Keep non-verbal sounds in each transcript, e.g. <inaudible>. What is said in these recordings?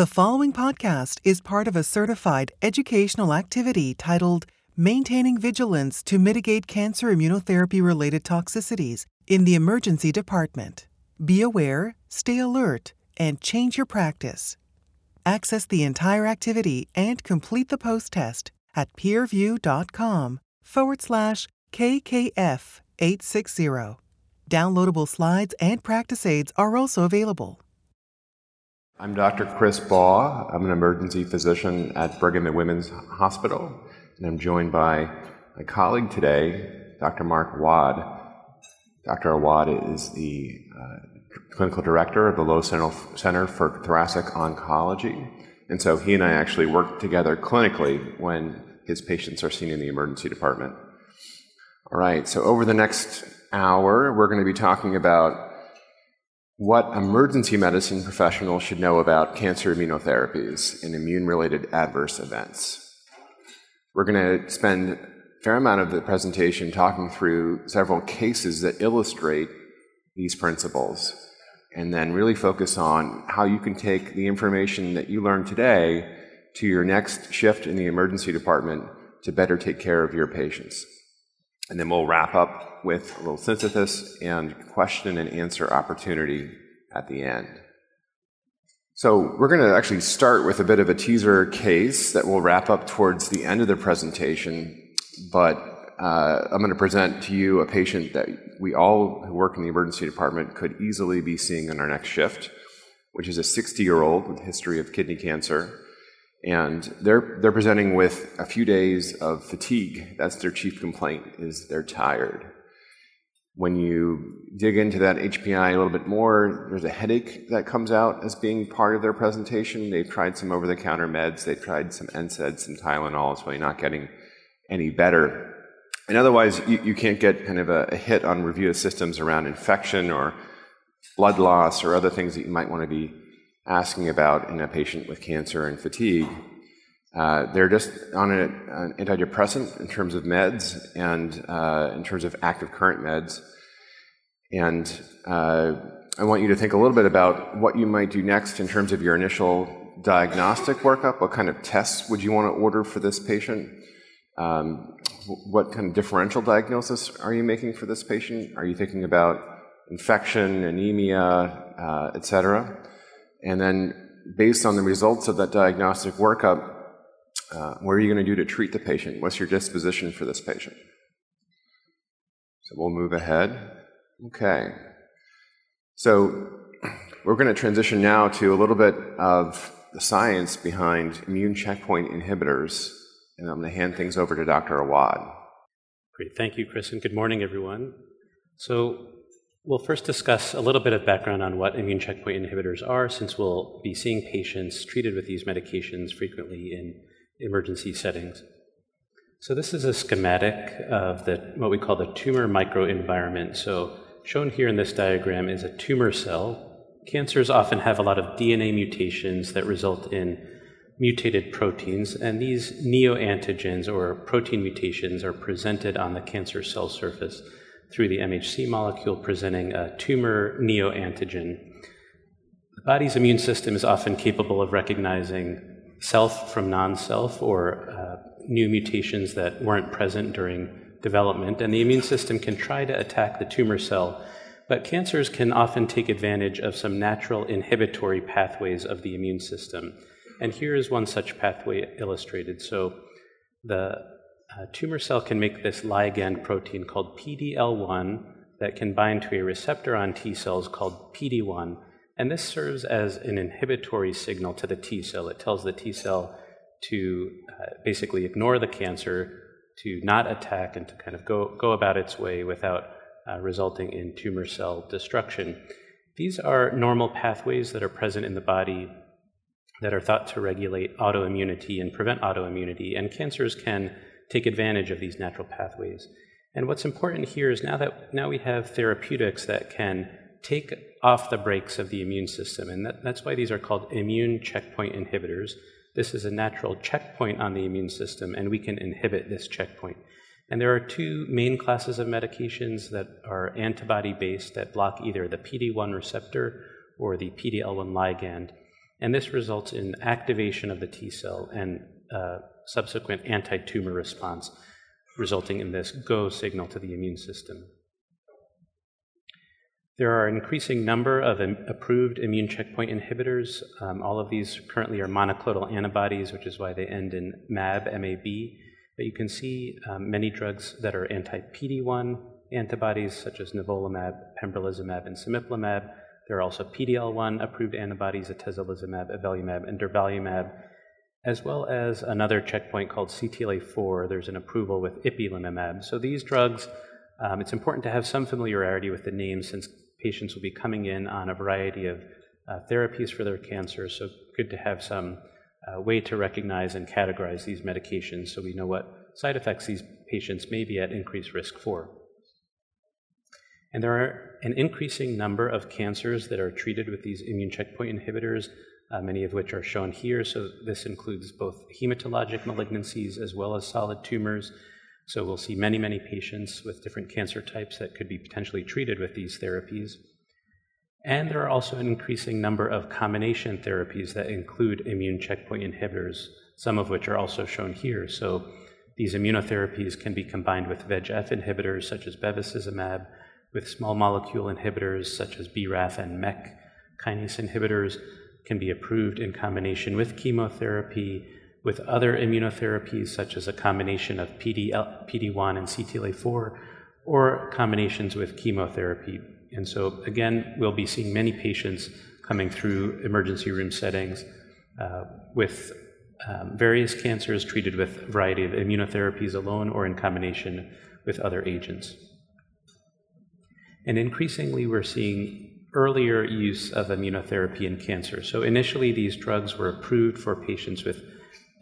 The following podcast is part of a certified educational activity titled Maintaining Vigilance to Mitigate Cancer Immunotherapy Related Toxicities in the Emergency Department. Be aware, stay alert, and change your practice. Access the entire activity and complete the post test at peerview.com forward slash KKF 860. Downloadable slides and practice aids are also available. I'm Dr. Chris Baugh. I'm an emergency physician at Brigham and Women's Hospital, and I'm joined by my colleague today, Dr. Mark Awad. Dr. Awad is the uh, clinical director of the Lowe Center for Thoracic Oncology, and so he and I actually work together clinically when his patients are seen in the emergency department. All right, so over the next hour, we're going to be talking about what emergency medicine professionals should know about cancer immunotherapies and immune related adverse events. We're going to spend a fair amount of the presentation talking through several cases that illustrate these principles, and then really focus on how you can take the information that you learned today to your next shift in the emergency department to better take care of your patients. And then we'll wrap up with a little synthesis and question and answer opportunity at the end. So we're going to actually start with a bit of a teaser case that we'll wrap up towards the end of the presentation. But uh, I'm going to present to you a patient that we all who work in the emergency department could easily be seeing in our next shift, which is a 60 year old with history of kidney cancer and they're they're presenting with a few days of fatigue. That's their chief complaint is they're tired. When you dig into that HPI a little bit more, there's a headache that comes out as being part of their presentation. They've tried some over-the-counter meds. They've tried some NSAIDs, some Tylenol. It's really not getting any better. And otherwise, you, you can't get kind of a, a hit on review of systems around infection or blood loss or other things that you might want to be asking about in a patient with cancer and fatigue. Uh, they're just on a, an antidepressant in terms of meds and uh, in terms of active current meds. And uh, I want you to think a little bit about what you might do next in terms of your initial diagnostic workup. What kind of tests would you want to order for this patient? Um, what kind of differential diagnosis are you making for this patient? Are you thinking about infection, anemia, uh, et cetera? And then, based on the results of that diagnostic workup, uh, what are you going to do to treat the patient? What's your disposition for this patient? So we'll move ahead. Okay. So we're going to transition now to a little bit of the science behind immune checkpoint inhibitors, and I'm going to hand things over to Dr. Awad. Great. Thank you, Chris, and good morning, everyone. So, We'll first discuss a little bit of background on what immune checkpoint inhibitors are, since we'll be seeing patients treated with these medications frequently in emergency settings. So this is a schematic of the what we call the tumor microenvironment. So shown here in this diagram is a tumor cell. Cancers often have a lot of DNA mutations that result in mutated proteins, and these neoantigens or protein mutations are presented on the cancer cell surface through the MHC molecule presenting a tumor neoantigen. The body's immune system is often capable of recognizing self from non self or uh, new mutations that weren't present during development, and the immune system can try to attack the tumor cell. But cancers can often take advantage of some natural inhibitory pathways of the immune system. And here is one such pathway illustrated. So the a tumor cell can make this ligand protein called PDL1 that can bind to a receptor on T cells called PD1. And this serves as an inhibitory signal to the T cell. It tells the T cell to uh, basically ignore the cancer, to not attack, and to kind of go, go about its way without uh, resulting in tumor cell destruction. These are normal pathways that are present in the body that are thought to regulate autoimmunity and prevent autoimmunity, and cancers can take advantage of these natural pathways. And what's important here is now that now we have therapeutics that can take off the brakes of the immune system, and that, that's why these are called immune checkpoint inhibitors. This is a natural checkpoint on the immune system, and we can inhibit this checkpoint. And there are two main classes of medications that are antibody based that block either the PD 1 receptor or the PD L1 ligand. And this results in activation of the T cell and uh, subsequent anti tumor response, resulting in this go signal to the immune system. There are an increasing number of approved immune checkpoint inhibitors. Um, all of these currently are monoclonal antibodies, which is why they end in MAB, MAB. But you can see um, many drugs that are anti PD1 antibodies, such as nivolumab, pembrolizumab, and cemiplimab. There are also PD-L1 approved antibodies, atezolizumab, avelumab, and durvalumab, as well as another checkpoint called CTLA4. There's an approval with ipilimumab. So these drugs, um, it's important to have some familiarity with the names since patients will be coming in on a variety of uh, therapies for their cancer. So good to have some uh, way to recognize and categorize these medications so we know what side effects these patients may be at increased risk for. And there are an increasing number of cancers that are treated with these immune checkpoint inhibitors, uh, many of which are shown here. So this includes both hematologic malignancies as well as solid tumors. So we'll see many, many patients with different cancer types that could be potentially treated with these therapies. And there are also an increasing number of combination therapies that include immune checkpoint inhibitors, some of which are also shown here. So these immunotherapies can be combined with VEGF inhibitors such as bevacizumab, with small molecule inhibitors such as BRAF and MEK kinase inhibitors can be approved in combination with chemotherapy, with other immunotherapies such as a combination of PD, PD1 and CTLA4, or combinations with chemotherapy. And so, again, we'll be seeing many patients coming through emergency room settings uh, with um, various cancers treated with a variety of immunotherapies alone or in combination with other agents. And increasingly, we're seeing earlier use of immunotherapy in cancer. So, initially, these drugs were approved for patients with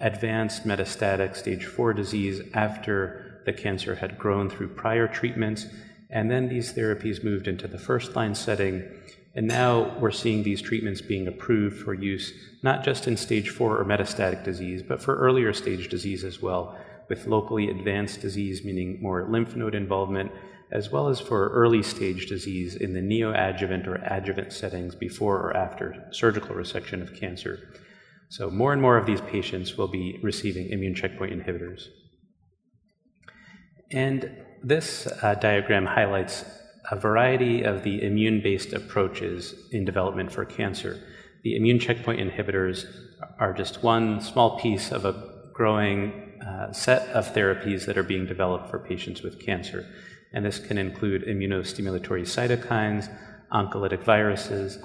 advanced metastatic stage 4 disease after the cancer had grown through prior treatments. And then these therapies moved into the first line setting. And now we're seeing these treatments being approved for use not just in stage 4 or metastatic disease, but for earlier stage disease as well, with locally advanced disease, meaning more lymph node involvement, as well as for early stage disease in the neoadjuvant or adjuvant settings before or after surgical resection of cancer. So, more and more of these patients will be receiving immune checkpoint inhibitors. And this uh, diagram highlights a variety of the immune based approaches in development for cancer. The immune checkpoint inhibitors are just one small piece of a growing uh, set of therapies that are being developed for patients with cancer and this can include immunostimulatory cytokines, oncolytic viruses,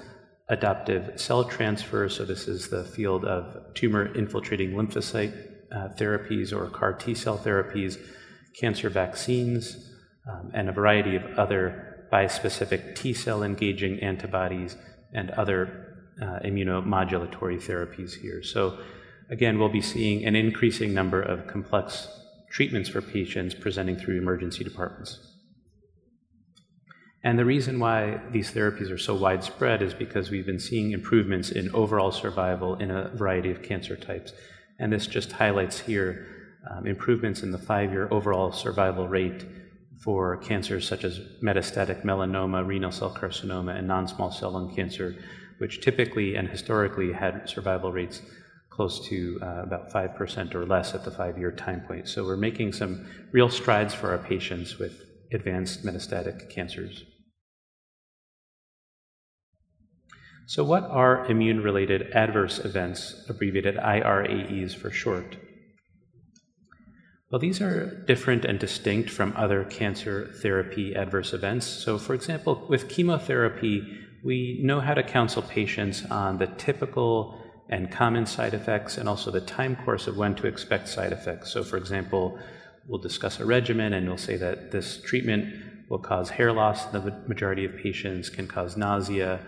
adoptive cell transfer. So, this is the field of tumor infiltrating lymphocyte uh, therapies or CAR T cell therapies, cancer vaccines, um, and a variety of other bispecific T cell engaging antibodies and other uh, immunomodulatory therapies here. So, again, we'll be seeing an increasing number of complex treatments for patients presenting through emergency departments. And the reason why these therapies are so widespread is because we've been seeing improvements in overall survival in a variety of cancer types. And this just highlights here um, improvements in the five year overall survival rate for cancers such as metastatic melanoma, renal cell carcinoma, and non small cell lung cancer, which typically and historically had survival rates close to uh, about 5% or less at the five year time point. So we're making some real strides for our patients with advanced metastatic cancers. So, what are immune related adverse events, abbreviated IRAEs for short? Well, these are different and distinct from other cancer therapy adverse events. So, for example, with chemotherapy, we know how to counsel patients on the typical and common side effects and also the time course of when to expect side effects. So, for example, we'll discuss a regimen and we'll say that this treatment will cause hair loss in the majority of patients, can cause nausea,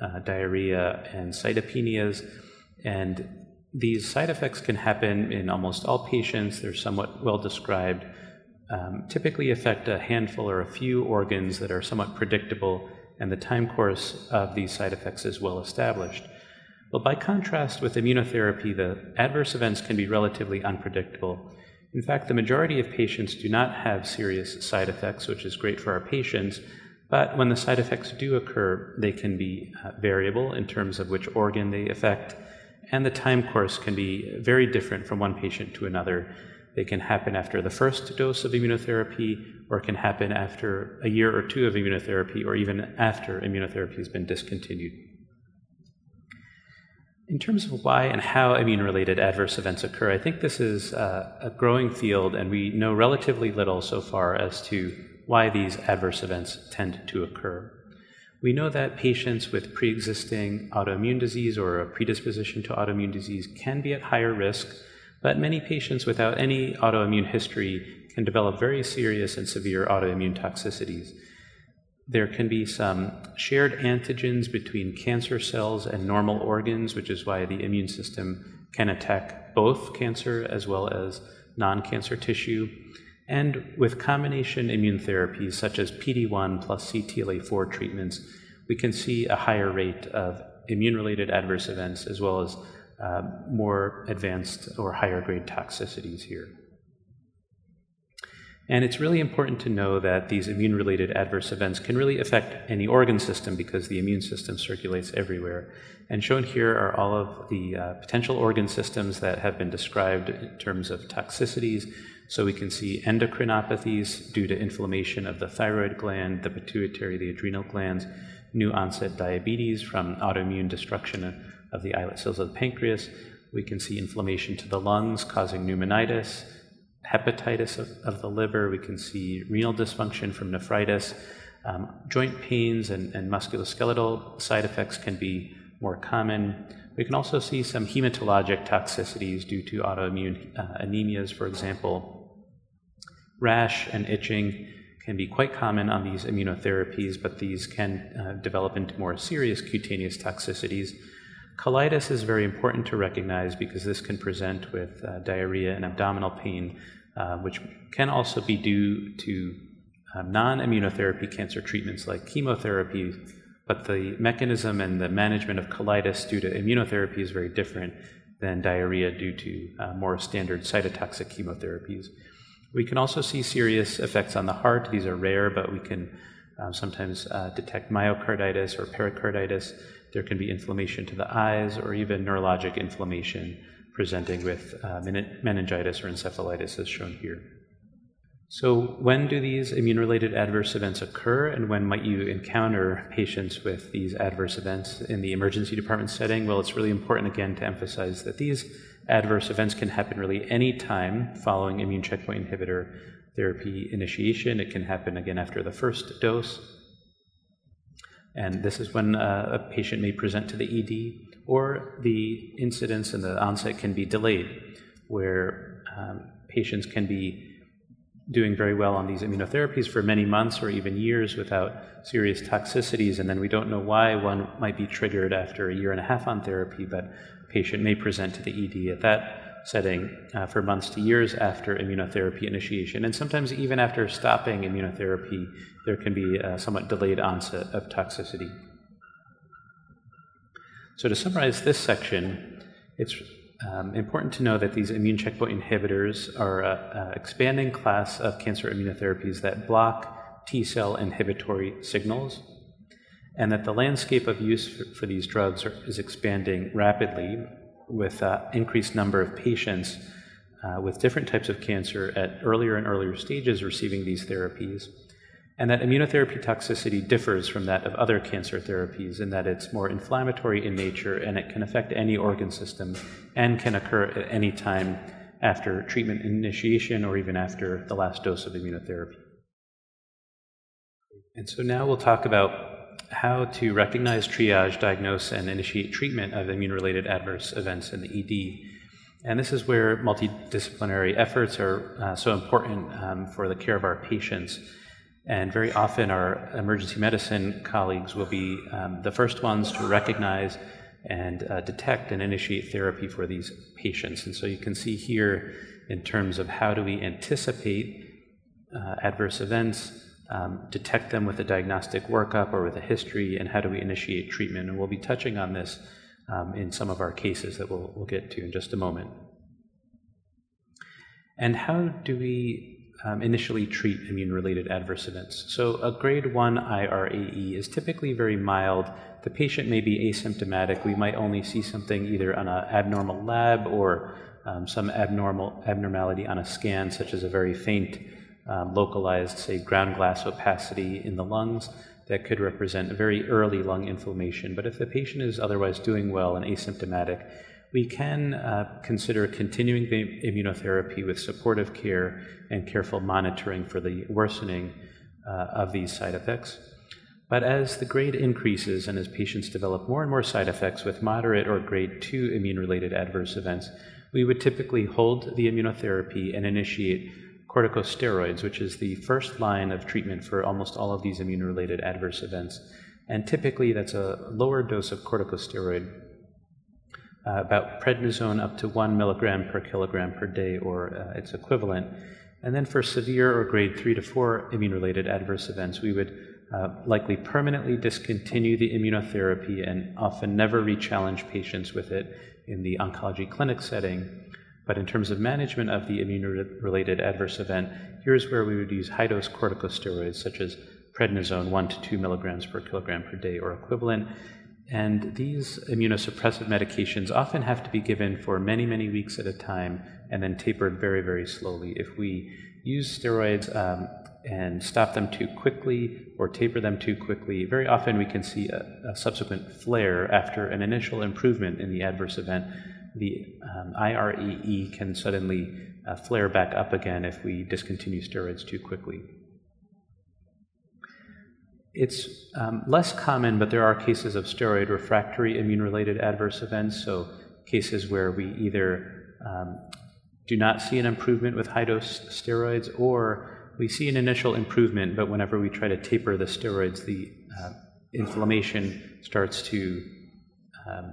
uh, diarrhea, and cytopenias. And these side effects can happen in almost all patients. They're somewhat well described, um, typically affect a handful or a few organs that are somewhat predictable, and the time course of these side effects is well established. But by contrast with immunotherapy, the adverse events can be relatively unpredictable. In fact, the majority of patients do not have serious side effects, which is great for our patients, But when the side effects do occur, they can be uh, variable in terms of which organ they affect, and the time course can be very different from one patient to another. They can happen after the first dose of immunotherapy, or can happen after a year or two of immunotherapy, or even after immunotherapy has been discontinued. In terms of why and how immune related adverse events occur, I think this is uh, a growing field, and we know relatively little so far as to why these adverse events tend to occur. We know that patients with pre existing autoimmune disease or a predisposition to autoimmune disease can be at higher risk, but many patients without any autoimmune history can develop very serious and severe autoimmune toxicities. There can be some shared antigens between cancer cells and normal organs, which is why the immune system can attack both cancer as well as non cancer tissue. And with combination immune therapies such as PD1 plus CTLA4 treatments, we can see a higher rate of immune related adverse events as well as uh, more advanced or higher grade toxicities here. And it's really important to know that these immune related adverse events can really affect any organ system because the immune system circulates everywhere. And shown here are all of the uh, potential organ systems that have been described in terms of toxicities. So we can see endocrinopathies due to inflammation of the thyroid gland, the pituitary, the adrenal glands, new onset diabetes from autoimmune destruction of the islet cells of the pancreas. We can see inflammation to the lungs causing pneumonitis hepatitis of, of, the liver. We can see renal dysfunction from nephritis. Um, joint pains and, and, musculoskeletal side effects can be more common. We can also see some hematologic toxicities due to autoimmune uh, anemias, for example. Rash and itching can be quite common on these immunotherapies, but these can uh, develop into more serious cutaneous toxicities. Colitis is very important to recognize because this can present with uh, diarrhea and abdominal pain uh, which can also be due to um, non immunotherapy cancer treatments like chemotherapy, but the mechanism and the management of colitis due to immunotherapy is very different than diarrhea due to uh, more standard cytotoxic chemotherapies. We can also see serious effects on the heart. These are rare, but we can uh, sometimes uh, detect myocarditis or pericarditis. There can be inflammation to the eyes or even neurologic inflammation presenting with uh, meningitis or encephalitis, as shown here. So, when do these immune related adverse events occur, and when might you encounter patients with these adverse events in the emergency department setting? Well, it's really important again to emphasize that these adverse events can happen really any time following immune checkpoint inhibitor therapy initiation. It can happen again after the first dose. And this is when uh, a patient may present to the ED or the incidence and the onset can be delayed, where um, patients can be doing very well on these immunotherapies for many months or even years without serious toxicities, and then we don't know why one might be triggered after a year and a half on therapy, but patient may present to the ED at that setting uh, for months to years after immunotherapy initiation. And sometimes, even after stopping immunotherapy, there can be a somewhat delayed onset of toxicity. So, to summarize this section, it's um, important to know that these immune checkpoint inhibitors are an expanding class of cancer immunotherapies that block T cell inhibitory signals, and that the landscape of use for, for these drugs are, is expanding rapidly with an increased number of patients uh, with different types of cancer at earlier and earlier stages receiving these therapies and that immunotherapy toxicity differs from that of other cancer therapies in that it's more inflammatory in nature and it can affect any organ system and can occur at any time after treatment initiation or even after the last dose of immunotherapy. And so now we'll talk about how to recognize, triage, diagnose, and initiate treatment of immune related adverse events in the ED. And this is where multidisciplinary efforts are uh, so important um, for the care of our patients. And very often, our emergency medicine colleagues will be um, the first ones to recognize and uh, detect and initiate therapy for these patients. And so you can see here, in terms of how do we anticipate uh, adverse events, um, detect them with a diagnostic workup or with a history, and how do we initiate treatment. And we'll be touching on this um, in some of our cases that we'll, we'll get to in just a moment. And how do we um, initially treat immune related adverse events. So, a grade 1 IRAE is typically very mild. The patient may be asymptomatic. We might only see something either on an abnormal lab or um, some abnormal abnormality on a scan, such as a very faint, um, localized, say, ground glass opacity in the lungs that could represent a very early lung inflammation. But if the patient is otherwise doing well and asymptomatic, we can uh, consider continuing the immunotherapy with supportive care and careful monitoring for the worsening uh, of these side effects. But as the grade increases and as patients develop more and more side effects with moderate or grade 2 immune related adverse events, we would typically hold the immunotherapy and initiate corticosteroids, which is the first line of treatment for almost all of these immune related adverse events. And typically, that's a lower dose of corticosteroid, uh, about prednisone up to one milligram per kilogram per day or uh, its equivalent. And then for severe or grade three to four immune related adverse events, we would uh, likely permanently discontinue the immunotherapy and often never re-challenge patients with it in the oncology clinic setting. But in terms of management of the immune-related adverse event, here's where we would use high-dose corticosteroids such as prednisone, 1 to 2 milligrams per kilogram per day or equivalent. And these immunosuppressive medications often have to be given for many, many weeks at a time and then tapered very, very slowly. If we use steroids um, and stop them too quickly or taper them too quickly, very often we can see a, a subsequent flare after an initial improvement in the adverse event. The um, IRAE can suddenly uh, flare back up again if we discontinue steroids too quickly. It's um, less common, but there are cases of steroid refractory immune related adverse events. So, cases where we either um, do not see an improvement with high dose steroids or we see an initial improvement, but whenever we try to taper the steroids, the uh, inflammation starts to um,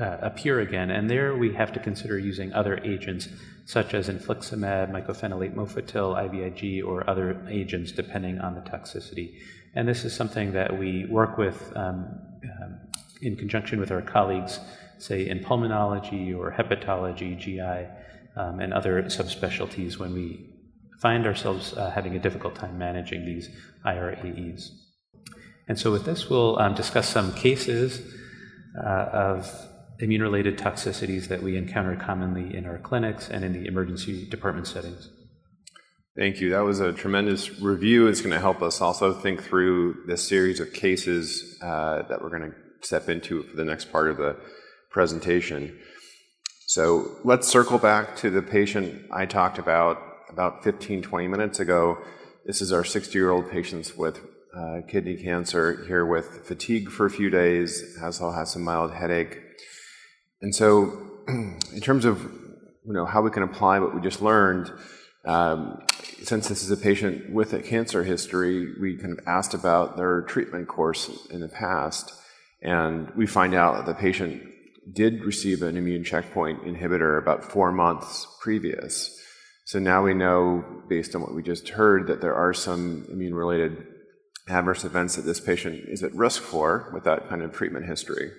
uh, appear again. And there we have to consider using other agents such as infliximab, mycophenolate mofetil, IVIG, or other agents depending on the toxicity. And this is something that we work with um, um, in conjunction with our colleagues, say in pulmonology or hepatology, GI, um, and other subspecialties when we find ourselves uh, having a difficult time managing these IRAEs. And so, with this, we'll um, discuss some cases uh, of immune related toxicities that we encounter commonly in our clinics and in the emergency department settings. Thank you. That was a tremendous review. It's going to help us also think through this series of cases uh, that we're going to step into for the next part of the presentation. So let's circle back to the patient I talked about about 15, 20 minutes ago. This is our 60 year old patient with uh, kidney cancer here with fatigue for a few days, also has some mild headache. And so, <clears throat> in terms of you know, how we can apply what we just learned, um, since this is a patient with a cancer history, we kind of asked about their treatment course in the past, and we find out that the patient did receive an immune checkpoint inhibitor about four months previous. So now we know, based on what we just heard, that there are some immune related adverse events that this patient is at risk for with that kind of treatment history.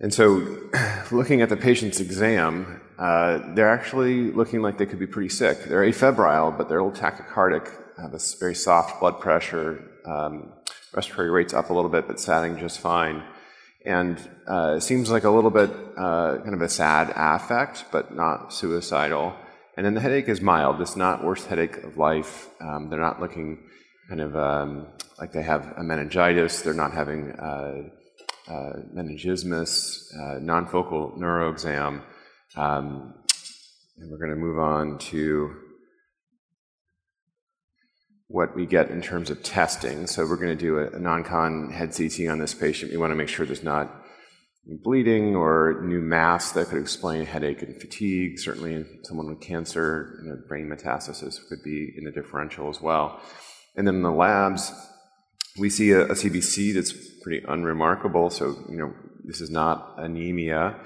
And so, <clears throat> looking at the patient's exam, uh, they're actually looking like they could be pretty sick. They're afebrile, but they're a little tachycardic, have a very soft blood pressure, um, respiratory rates up a little bit, but satting just fine. And uh, it seems like a little bit uh, kind of a sad affect, but not suicidal. And then the headache is mild. It's not worst headache of life. Um, they're not looking kind of um, like they have a meningitis. They're not having uh, meningismus, uh, non-focal neuro exam. Um, and we're going to move on to what we get in terms of testing. So we're going to do a, a non-con head CT on this patient. We want to make sure there's not bleeding or new mass that could explain headache and fatigue. Certainly, someone with cancer, you know, brain metastasis could be in the differential as well. And then in the labs, we see a, a CBC that's pretty unremarkable. So, you know, this is not anemia.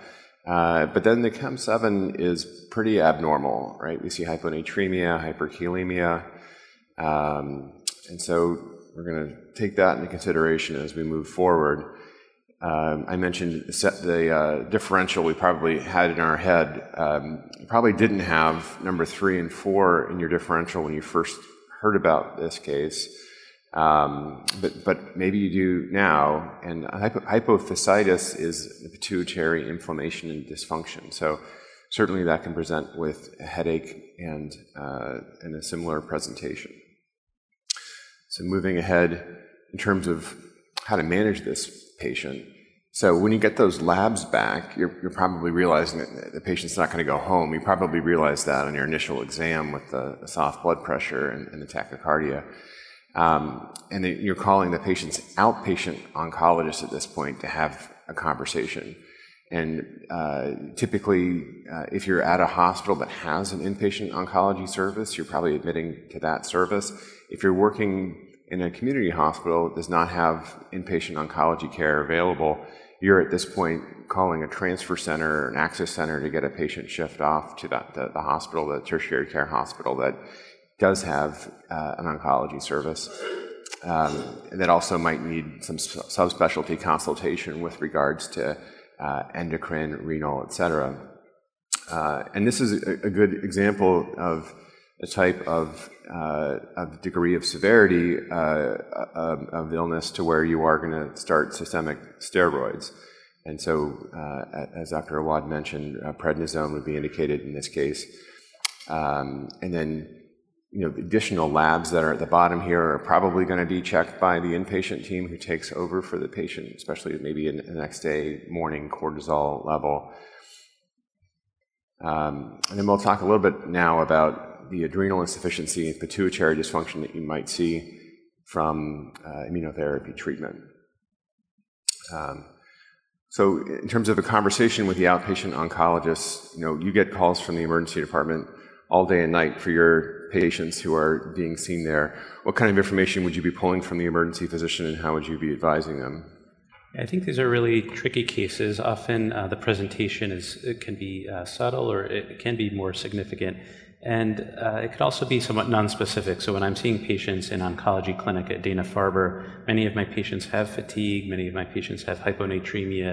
Uh, but then the Chem7 is pretty abnormal, right? We see hyponatremia, hyperkalemia. Um, and so we're going to take that into consideration as we move forward. um, I mentioned the uh, differential we probably had in our head. Um, probably didn't have number three and four in your differential when you first heard about this case, um, but, but maybe you do now. And hypo- hypophysitis is pituitary inflammation and dysfunction. So certainly that can present with a headache and, uh, and a similar presentation. So moving ahead in terms of how to manage this patient. So when you get those labs back, you're, you're probably realizing that the patient's not going to go home. You probably realize that on your initial exam with the, the soft blood pressure and, and the tachycardia. Um, and you're calling the patient's outpatient oncologist at this point to have a conversation. And uh, typically, uh, if you're at a hospital that has an inpatient oncology service, you're probably admitting to that service. If you're working in a community hospital that does not have inpatient oncology care available, you're at this point calling a transfer center or an access center to get a patient shift off to the, hospital, the tertiary care hospital that does have uh, an oncology service. Um, that also might need some subspecialty consultation with regards to uh, endocrine, renal, et cetera. Uh, and this is a, good example of a type of degree of severity of, illness to where you are going to start systemic steroids. And so, as Dr. Awad mentioned, prednisone would be indicated in this case. Um, and then, you know, the additional labs that are at the bottom here are probably going to be checked by the inpatient team who takes over for the patient, especially maybe in the next day morning cortisol level. Um, and then we'll talk a little bit now about the adrenal insufficiency and pituitary dysfunction that you might see from uh, immunotherapy treatment. Um, so, in terms of a conversation with the outpatient oncologist, you know, you get calls from the emergency department all day and night for your patients who are being seen there. What kind of information would you be pulling from the emergency physician, and how would you be advising them? I think these are really tricky cases. Often uh, the presentation is can be uh, subtle or it can be more significant. And uh, it could also be somewhat nonspecific. So when I'm seeing patients in oncology clinic at Dana-Farber, many of my patients have fatigue, many of my patients have hyponatremia,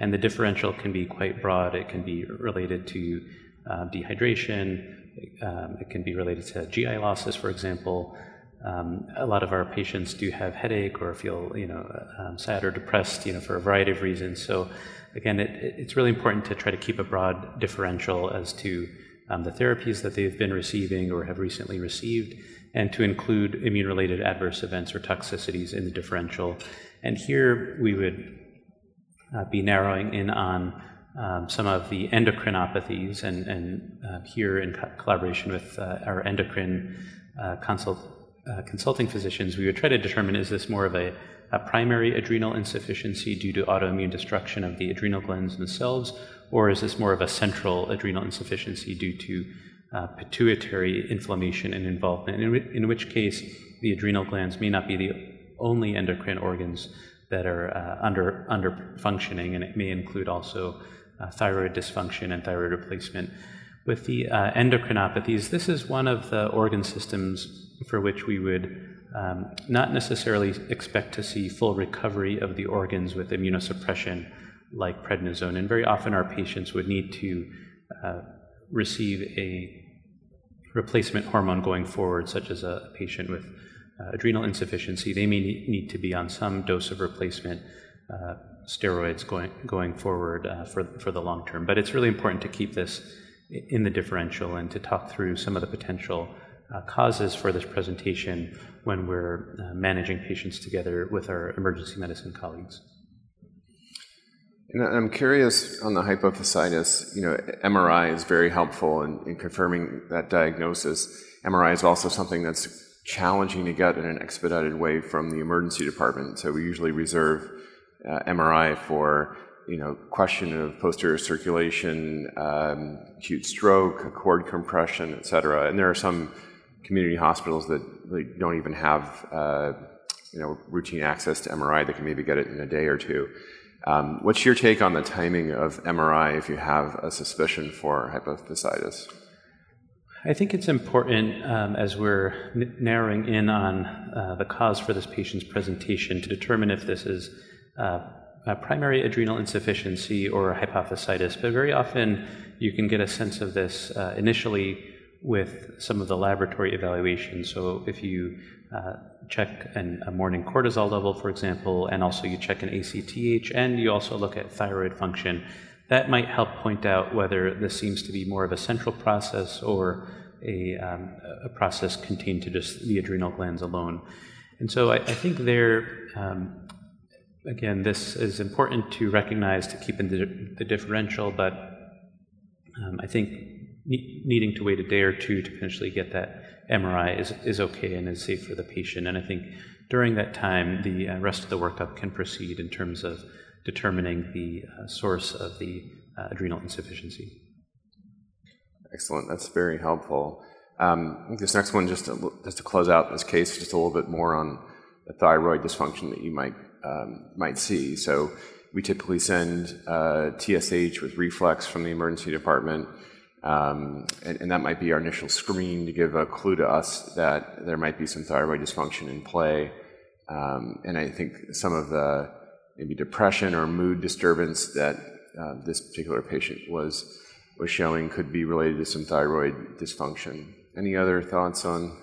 and the differential can be quite broad. It can be related to uh, dehydration, um, it can be related to GI losses, for example. Um, a lot of our patients do have headache or feel, you know, um, sad or depressed, you know, for a variety of reasons. So, again, it, it's really important to try to keep a broad differential as to um, the therapies that they've been receiving or have recently received, and to include immune related adverse events or toxicities in the differential. And here we would uh, be narrowing in on um, some of the endocrinopathies, and, and uh, here in co- collaboration with uh, our endocrine uh, consult, uh, consulting physicians, we would try to determine is this more of a, a primary adrenal insufficiency due to autoimmune destruction of the adrenal glands themselves, or is this more of a central adrenal insufficiency due to uh, pituitary inflammation and involvement, in, in, which case the adrenal glands may not be the only endocrine organs that are uh, under, under functioning, and it may include also uh, thyroid dysfunction and thyroid replacement. With the uh, endocrinopathies, this is one of the organ systems for which we would um, not necessarily expect to see full recovery of the organs with immunosuppression like prednisone. And very often our patients would need to uh, receive a replacement hormone going forward, such as a patient with uh, adrenal insufficiency. They may need to be on some dose of replacement uh, steroids going, going forward uh, for, for the long term. But it's really important to keep this in the differential and to talk through some of the potential uh, causes for this presentation when we're uh, managing patients together with our emergency medicine colleagues. And I'm curious on the hypophysitis, you know, MRI is very helpful in, in, confirming that diagnosis. MRI is also something that's challenging to get in an expedited way from the emergency department. So we usually reserve MRI for, you know, question of posterior circulation, um, acute stroke, cord compression, et cetera. And there are some community hospitals that really don't even have, uh, you know, routine access to MRI. They can maybe get it in a day or two. Um, what's your take on the timing of MRI if you have a suspicion for hypophysitis? I think it's important um, as we're narrowing in on uh, the cause for this patient's presentation to determine if this is uh, primary adrenal insufficiency or hypophysitis, but very often you can get a sense of this uh, initially with some of the laboratory evaluations. So if you uh, check an, a morning cortisol level, for example, and also you check an ACTH, and you also look at thyroid function, that might help point out whether this seems to be more of a central process or a, um, a process contained to just the adrenal glands alone. And so I, I think there, um, again, this is important to recognize to keep in the, the differential, but um, I think ne- needing to wait a day or two to potentially get that MRI is, is okay and is safe for the patient. And I think during that time, the uh, rest of the workup can proceed in terms of determining the uh, source of the uh, adrenal insufficiency. Excellent. That's very helpful. Um, this next one, just to, just to close out this case, just a little bit more on the thyroid dysfunction that you might might see. So we typically send uh, TSH with reflex from the emergency department, um, and, that might be our initial screen to give a clue to us that there might be some thyroid dysfunction in play. Um, and I think some of the maybe depression or mood disturbance that uh, this particular patient was was showing could be related to some thyroid dysfunction. Any other thoughts on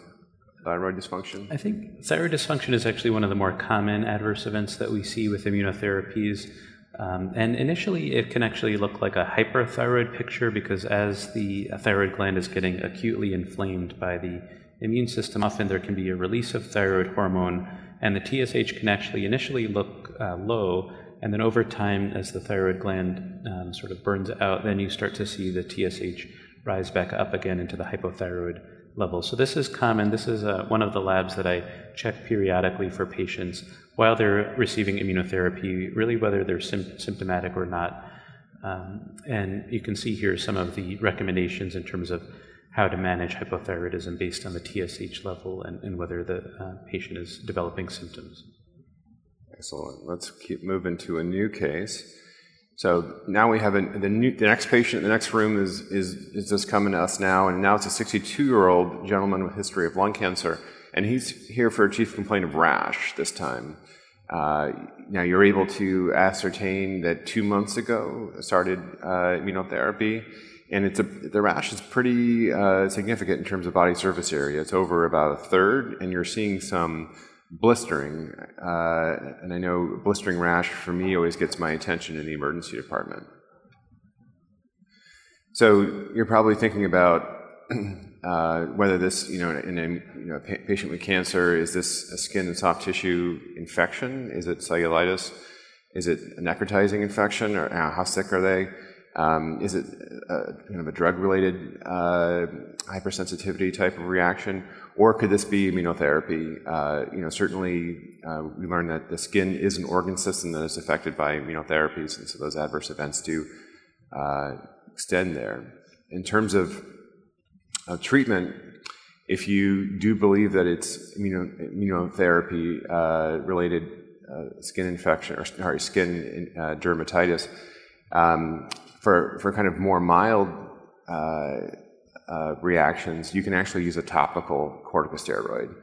thyroid dysfunction? I think thyroid dysfunction is actually one of the more common adverse events that we see with immunotherapies. Um, and initially, it can actually look like a hyperthyroid picture because as the thyroid gland is getting acutely inflamed by the immune system, often there can be a release of thyroid hormone, and the TSH can actually initially look uh, low. And then over time, as the thyroid gland um, sort of burns out, then you start to see the TSH rise back up again into the hypothyroid level. So this is common. This is uh, one of the labs that I check periodically for patients while they're receiving immunotherapy, really whether they're sim- symptomatic or not. Um, and you can see here some of the recommendations in terms of how to manage hypothyroidism based on the TSH level and, and whether the uh, patient is developing symptoms. Excellent. Let's keep moving to a new case. So now we have the, new, the next patient, in the next room is, is, is just coming to us now, and now it's a 62 year old gentleman with history of lung cancer, and he's here for a chief complaint of rash this time. Uh, now you're able to ascertain that two months ago started uh, immunotherapy, and it's a, the rash is pretty uh, significant in terms of body surface area. It's over about a third, and you're seeing some blistering, uh, and I know blistering rash for me always gets my attention in the emergency department. So you're probably thinking about <clears throat> uh, whether this, you know, in a you know, patient with cancer, is this a skin and soft tissue infection? Is it cellulitis? Is it a necrotizing infection, or uh, how sick are they? Um, is it a, kind of a drug-related uh, hypersensitivity type of reaction, or could this be immunotherapy? Uh, you know, certainly uh, we learned that the skin is an organ system that is affected by immunotherapies, and so those adverse events do uh, extend there. In terms of treatment, if you do believe that it's immuno- immunotherapy uh, related uh, skin infection or sorry, skin uh, dermatitis, um, for, for kind of more mild uh, reactions, you can actually use a topical corticosteroid.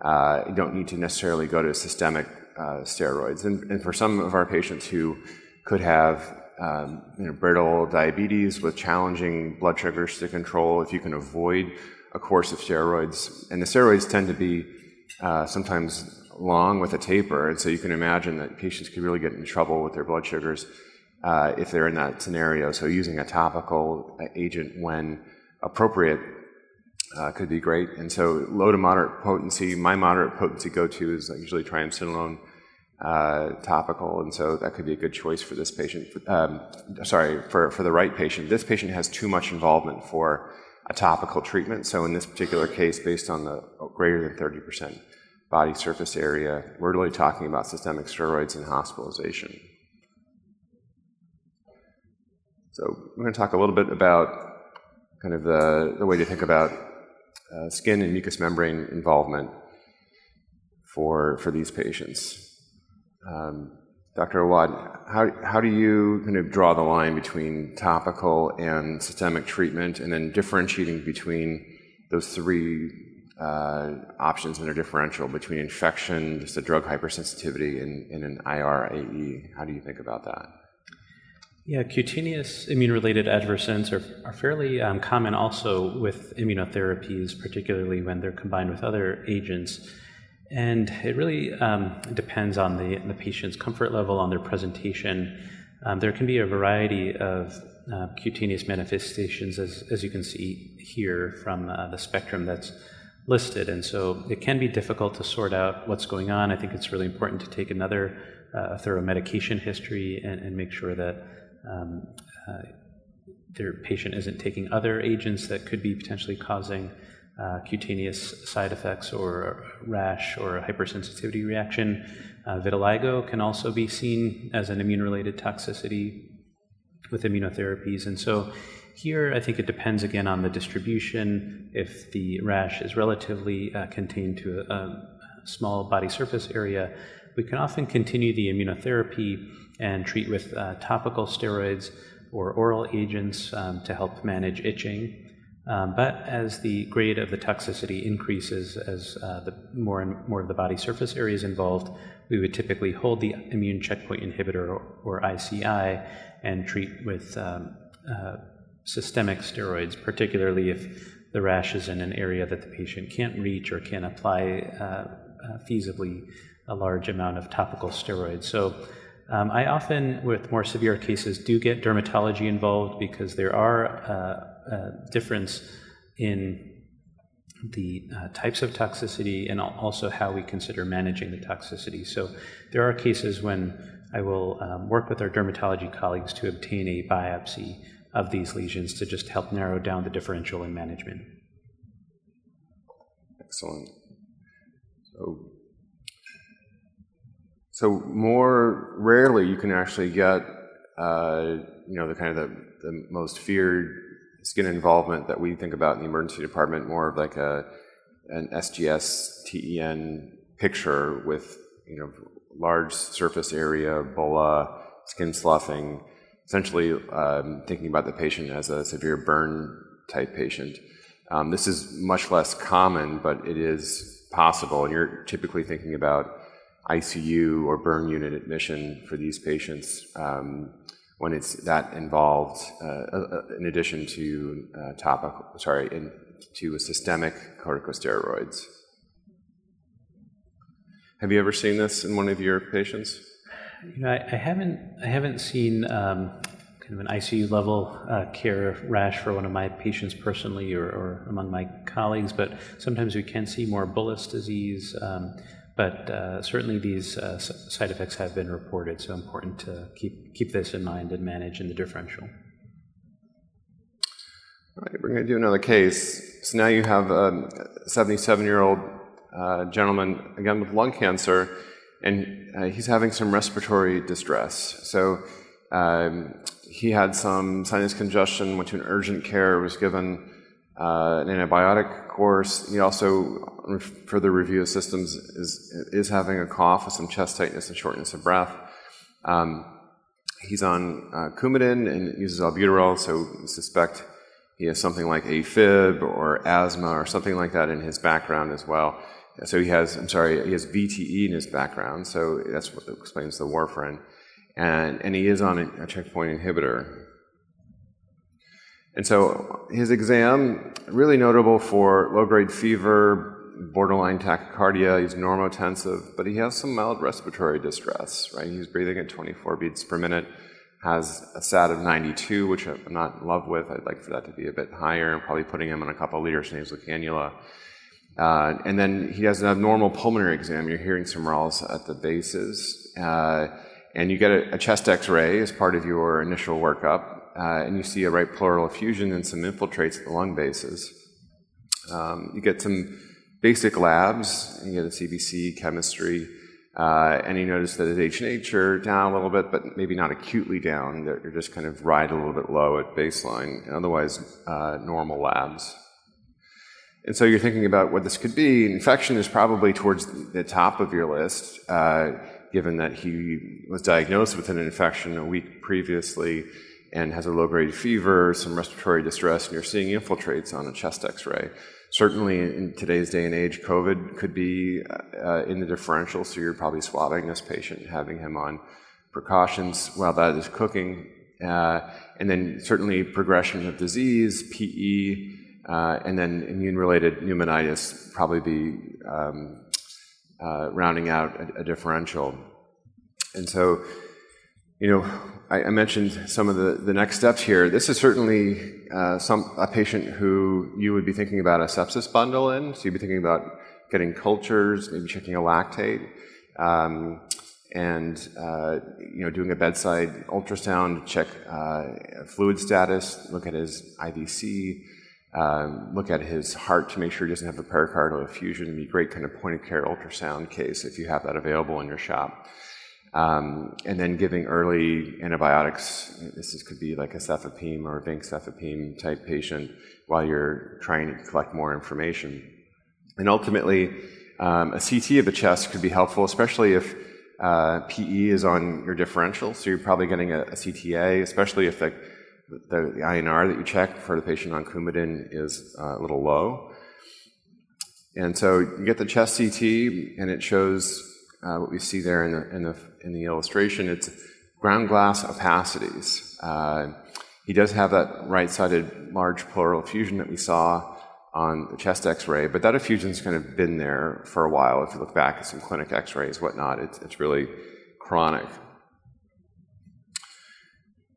Uh, you don't need to necessarily go to systemic uh, steroids. And, for some of our patients who could have um, you know, brittle diabetes with challenging blood sugars to control, if you can avoid a course of steroids, and the steroids tend to be sometimes long with a taper, and so you can imagine that patients could really get in trouble with their blood sugars if they're in that scenario. So using a topical agent when appropriate uh, could be great. And so low to moderate potency, my moderate potency go-to is usually triamcinolone uh, topical, and so that could be a good choice for this patient. Um, sorry, for, for the right patient. This patient has too much involvement for a topical treatment, so in this particular case, based on the greater than 30% body surface area, we're really talking about systemic steroids and hospitalization. So we're going to talk a little bit about kind of the, the way to think about uh, skin and mucous membrane involvement for, for these patients. Um, Dr. Awad, how, how do you kind of draw the line between topical and systemic treatment and then differentiating between those three uh, options in a differential between infection, just a drug hypersensitivity, and, and an IRAE. How do you think about that? Yeah, cutaneous immune related adverse events are, are fairly um, common also with immunotherapies, particularly when they're combined with other agents. And it really um, depends on the, the patient's comfort level, on their presentation. Um, there can be a variety of uh, cutaneous manifestations, as, as you can see here from uh, the spectrum that's listed. And so it can be difficult to sort out what's going on. I think it's really important to take another uh, thorough medication history and, and make sure that um, uh, their patient isn't taking other agents that could be potentially causing uh, cutaneous side effects or rash or hypersensitivity reaction. Uh, vitiligo can also be seen as an immune related toxicity with immunotherapies. And so here, I think it depends again on the distribution. If the rash is relatively uh, contained to a, a small body surface area, we can often continue the immunotherapy and treat with uh, topical steroids or oral agents um, to help manage itching. Um, but as the grade of the toxicity increases, as uh, the more and more of the body surface area is involved, we would typically hold the immune checkpoint inhibitor or, or ICI and treat with um, uh, systemic steroids, particularly if the rash is in an area that the patient can't reach or can't apply uh, uh feasibly a large amount of topical steroids. So um, I often, with more severe cases, do get dermatology involved because there are uh, uh, difference in the uh, types of toxicity and also how we consider managing the toxicity. So there are cases when I will um, work with our dermatology colleagues to obtain a biopsy of these lesions to just help narrow down the differential in management. Excellent. So so more rarely you can actually get, uh, you know, the kind of the, the most feared skin involvement that we think about in the emergency department, more of like a an SJS TEN picture with you know large surface area, bulla, skin sloughing, essentially um, thinking about the patient as a severe burn type patient. Um, this is much less common, but it is possible, and you're typically thinking about ICU or burn unit admission for these patients um, when it's that involved, uh, uh, in addition to uh, topical, sorry, in, to systemic corticosteroids. Have you ever seen this in one of your patients? You know, I, haven't. I haven't seen um, kind of an ICU level uh, care rash for one of my patients personally, or, or, among my colleagues. But sometimes we can see more bullous disease. Um, but uh, certainly these uh, side effects have been reported, so important to keep, keep this in mind and manage in the differential. All right, we're going to do another case. So now you have a 77 year old uh, gentleman, again with lung cancer, and uh, he's having some respiratory distress. So um, he had some sinus congestion, went to an urgent care, was given an antibiotic course. He also, further review of systems, is, is having a cough with some chest tightness and shortness of breath. Um, he's on uh, Coumadin and uses albuterol, so we suspect he has something like AFib or asthma or something like that in his background as well. So he has, I'm sorry, he has VTE in his background, so that's what explains the warfarin. And, and he is on a, a checkpoint inhibitor. And so his exam, really notable for low grade fever, borderline tachycardia, he's normotensive, but he has some mild respiratory distress, right? He's breathing at 24 beats per minute, has a SAT of 92, which I'm not in love with. I'd like for that to be a bit higher, and probably putting him on a couple liters nasal cannula. Uh, and then he has an abnormal pulmonary exam. You're hearing some rales at the bases. Uh, and you get a, a chest x ray as part of your initial workup uh, and you see a right pleural effusion and some infiltrates at the lung bases. Um, you get some basic labs, you get a CBC, chemistry, uh, and you notice that his H&H are down a little bit, but maybe not acutely down. They're just kind of right a little bit low at baseline, and otherwise uh, normal labs. And so you're thinking about what this could be. Infection is probably towards the top of your list, uh, given that he was diagnosed with an infection a week previously and has a low grade fever, some respiratory distress, and you're seeing infiltrates on a chest x ray. certainly in today's day and age, COVID could be uh, in the differential, so you're probably swabbing this patient, having him on precautions while that is cooking. Uh, and then certainly progression of disease, PE, uh, and then immune-related pneumonitis probably be um, uh, rounding out a, a, differential. And so, you know, I, I, mentioned some of the, the next steps here. This is certainly uh, some a patient who you would be thinking about a sepsis bundle in. So you'd be thinking about getting cultures, maybe checking a lactate. Um, and uh, you know doing a bedside ultrasound, to check uh, fluid status, look at his IVC, um, look at his heart to make sure he doesn't have a pericardial effusion. It'd be a great kind of point of care ultrasound case if you have that available in your shop. Um, and then giving early antibiotics. This is, could be like a cefepime or a cefepime type patient while you're trying to collect more information. And ultimately, um, a CT of the chest could be helpful, especially if uh, PE is on your differential, so you're probably getting a, a CTA, especially if the, the, the, INR that you check for the patient on Coumadin is uh, a little low. And so you get the chest CT, and it shows uh, what we see there in the, in the, in the illustration. It's ground glass opacities. Uh, he does have that right-sided large pleural effusion that we saw on the chest x-ray, but that effusion's kind of been there for a while. If you look back at some clinic x-rays, whatnot, it's, it's really chronic.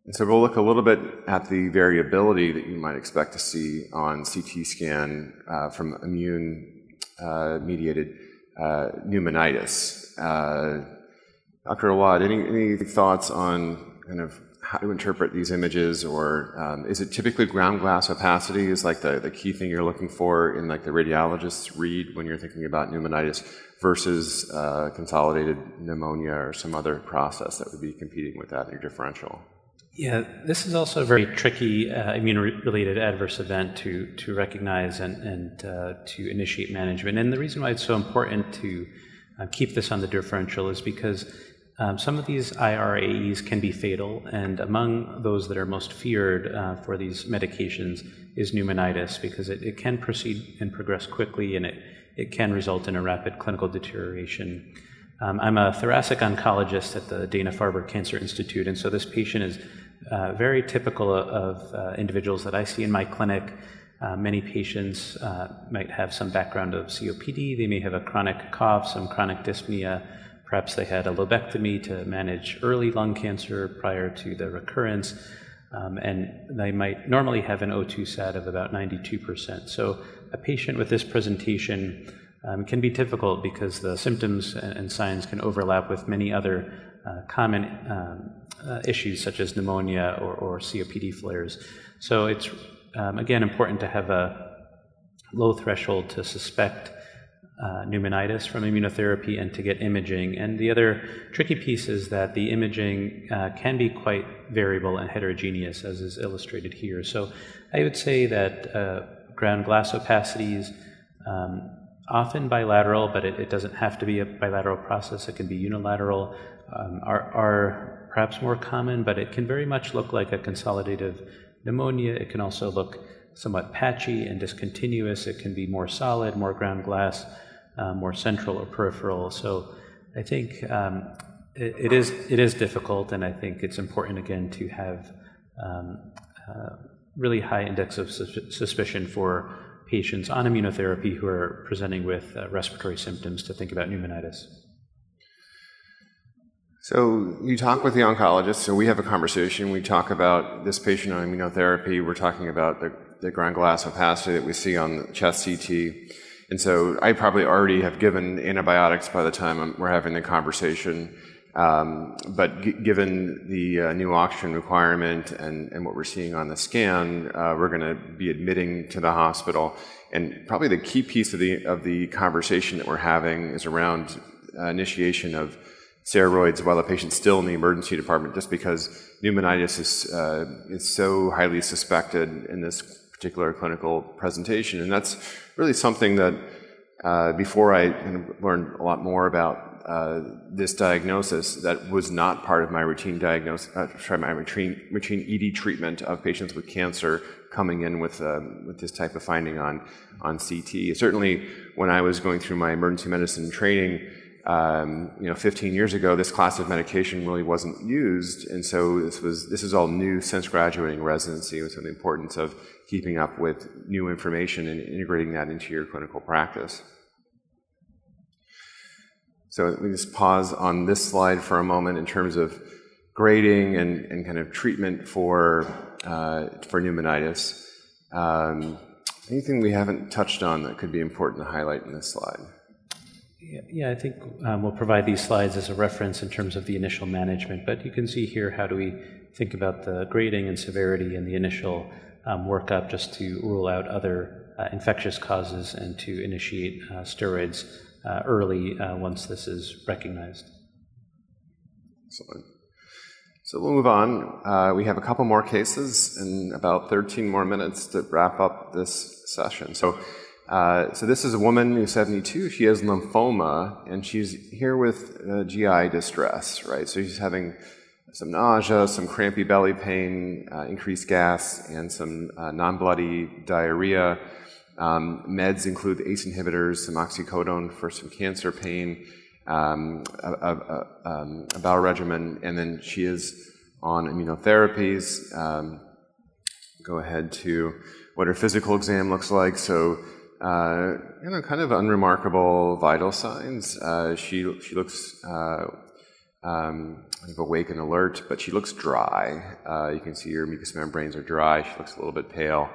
And so we'll look a little bit at the variability that you might expect to see on CT scan uh, from immune-mediated uh, uh, pneumonitis. Dr. Awad, any, any thoughts on kind of how to interpret these images, or um, is it typically ground glass opacity is like the, the key thing you're looking for in like the radiologist's read when you're thinking about pneumonitis versus uh, consolidated pneumonia or some other process that would be competing with that in your differential? Yeah, this is also a very tricky uh, immune-related adverse event to to recognize and and uh, to initiate management. And the reason why it's so important to uh, keep this on the differential is because um, some of these IRAEs can be fatal, and among those that are most feared uh, for these medications is pneumonitis because it, it, can proceed and progress quickly and it, it can result in a rapid clinical deterioration. Um, I'm a thoracic oncologist at the Dana Farber Cancer Institute, and so this patient is uh, very typical of, uh, individuals that I see in my clinic. Uh, many patients uh, might have some background of COPD, they may have a chronic cough, some chronic dyspnea. Perhaps they had a lobectomy to manage early lung cancer prior to the recurrence, um, and they might normally have an O2 sat of about 92%. So a patient with this presentation um, can be difficult because the symptoms and, signs can overlap with many other uh, common um, uh, issues such as pneumonia or, or COPD flares. So it's um, again important to have a low threshold to suspect uh, pneumonitis from immunotherapy and to get imaging. And the other tricky piece is that the imaging uh, can be quite variable and heterogeneous, as is illustrated here. So I would say that uh, ground glass opacities, um, often bilateral, but it, it, doesn't have to be a bilateral process, it can be unilateral, um, are, are perhaps more common, but it can very much look like a consolidative pneumonia. It can also look somewhat patchy and discontinuous. It can be more solid, more ground glass uh, more central or peripheral. So I think um, it, it is it is difficult, and I think it's important again to have um, uh, really high index of sus- suspicion for patients on immunotherapy who are presenting with uh, respiratory symptoms to think about pneumonitis. So you talk with the oncologist, so we have a conversation. We talk about this patient on immunotherapy. We're talking about the, the ground glass opacity that we see on the chest CT. And so I probably already have given antibiotics by the time I'm, we're having the conversation. Um, but g- given the uh, new oxygen requirement and, and, what we're seeing on the scan, uh, we're going to be admitting to the hospital. And probably the key piece of the of the conversation that we're having is around uh, initiation of steroids while the patient's still in the emergency department, just because pneumonitis is uh, is so highly suspected in this particular clinical presentation. And that's really something that uh, before I learned a lot more about uh, this diagnosis that was not part of my routine diagnosis, uh, sorry, my routine, routine ED treatment of patients with cancer coming in with, um, with this type of finding on, on CT. Certainly, when I was going through my emergency medicine training, um, you know, 15 years ago, this class of medication really wasn't used, and so this was this is all new since graduating residency. So the importance of keeping up with new information and integrating that into your clinical practice. So let me just pause on this slide for a moment in terms of grading and, and kind of treatment for uh, for pneumonitis. Um, anything we haven't touched on that could be important to highlight in this slide? Yeah, I think um, we'll provide these slides as a reference in terms of the initial management, but you can see here how do we think about the grading and severity and the initial um, workup just to rule out other uh, infectious causes and to initiate uh, steroids uh, early uh, once this is recognized. Excellent. So we'll move on. Uh, we have a couple more cases and about 13 more minutes to wrap up this session. So uh, so this is a woman who's 72. She has lymphoma, and she's here with GI distress, right? So she's having some nausea, some crampy belly pain, uh, increased gas, and some uh, non-bloody diarrhea. Um, meds include ACE inhibitors, some oxycodone for some cancer pain, um, a, a, um, a, bowel regimen, and then she is on immunotherapies. Um, go ahead to what her physical exam looks like. So uh, you know, kind of unremarkable vital signs. Uh, she she looks uh, um, awake and alert, but she looks dry. Uh, you can see her mucous membranes are dry. She looks a little bit pale.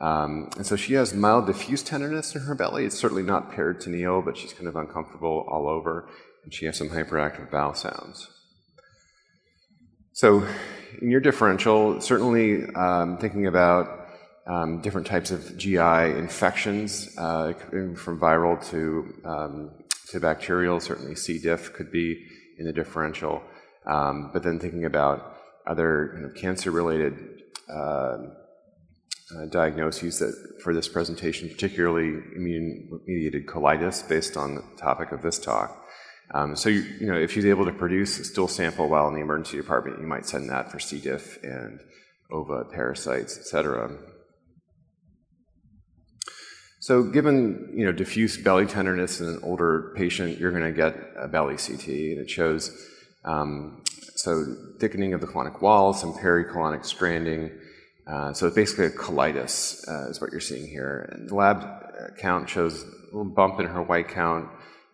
Um, and so she has mild diffuse tenderness in her belly. It's certainly not peritoneal, but she's kind of uncomfortable all over, and she has some hyperactive bowel sounds. So, in your differential, certainly um, thinking about um, different types of GI infections, uh, from viral to, um, to bacterial. Certainly, C. diff could be in the differential. Um, but then thinking about other kind of cancer-related uh, uh, diagnoses that for this presentation, particularly immune-mediated colitis, based on the topic of this talk. Um, so, you, you, know, if she's able to produce a stool sample while in the emergency department, you might send that for C. diff and ova parasites, et cetera. So, given you know diffuse belly tenderness in an older patient, you're going to get a belly CT, and it shows um, so thickening of the colonic wall, some pericolonic stranding. Uh, so it's basically a colitis uh, is what you're seeing here. And the lab count shows a little bump in her white count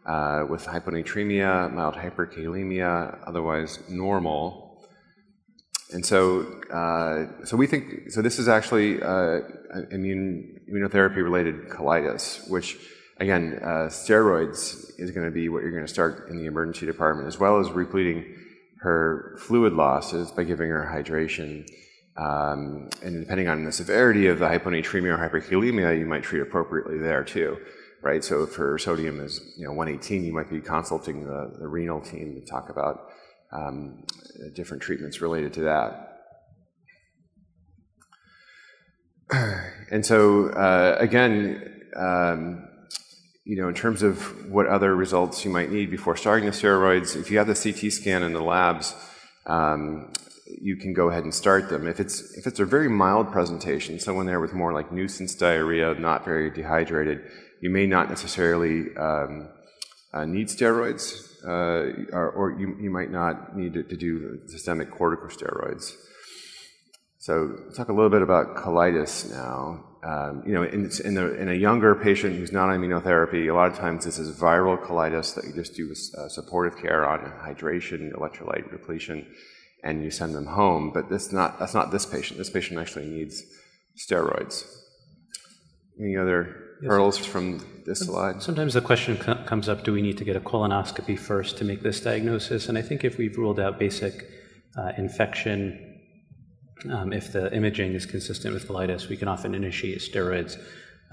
uh, with hyponatremia, mild hyperkalemia, otherwise normal. And so, uh, so we think so. This is actually uh, immune immunotherapy related colitis, which again, uh, steroids is going to be what you're going to start in the emergency department, as well as repleting her fluid losses by giving her hydration. Um, and depending on the severity of the hyponatremia or hyperkalemia, you might treat appropriately there too, right? So if her sodium is you know 118, you might be consulting the, the renal team to talk about um, different treatments related to that. <clears throat> And so, uh, again, um, you know, in terms of what other results you might need before starting the steroids, if you have the CT scan in the labs, um, you can go ahead and start them. If it's if it's a very mild presentation, someone there with more like nuisance diarrhea, not very dehydrated, you may not necessarily um, uh, need steroids uh, or, or you, you, might not need to, to, do systemic corticosteroids. So, talk a little bit about colitis now. Um, you know, in, in, a, in, a, younger patient who's not on immunotherapy, a lot of times this is viral colitis that you just do uh, supportive care on hydration, electrolyte repletion, and you send them home. But this not, that's not this patient. This patient actually needs steroids. Any other hurdles from this slide? Sometimes the question comes up do we need to get a colonoscopy first to make this diagnosis? And I think if we've ruled out basic uh, infection, um, if the imaging is consistent with colitis, we can often initiate steroids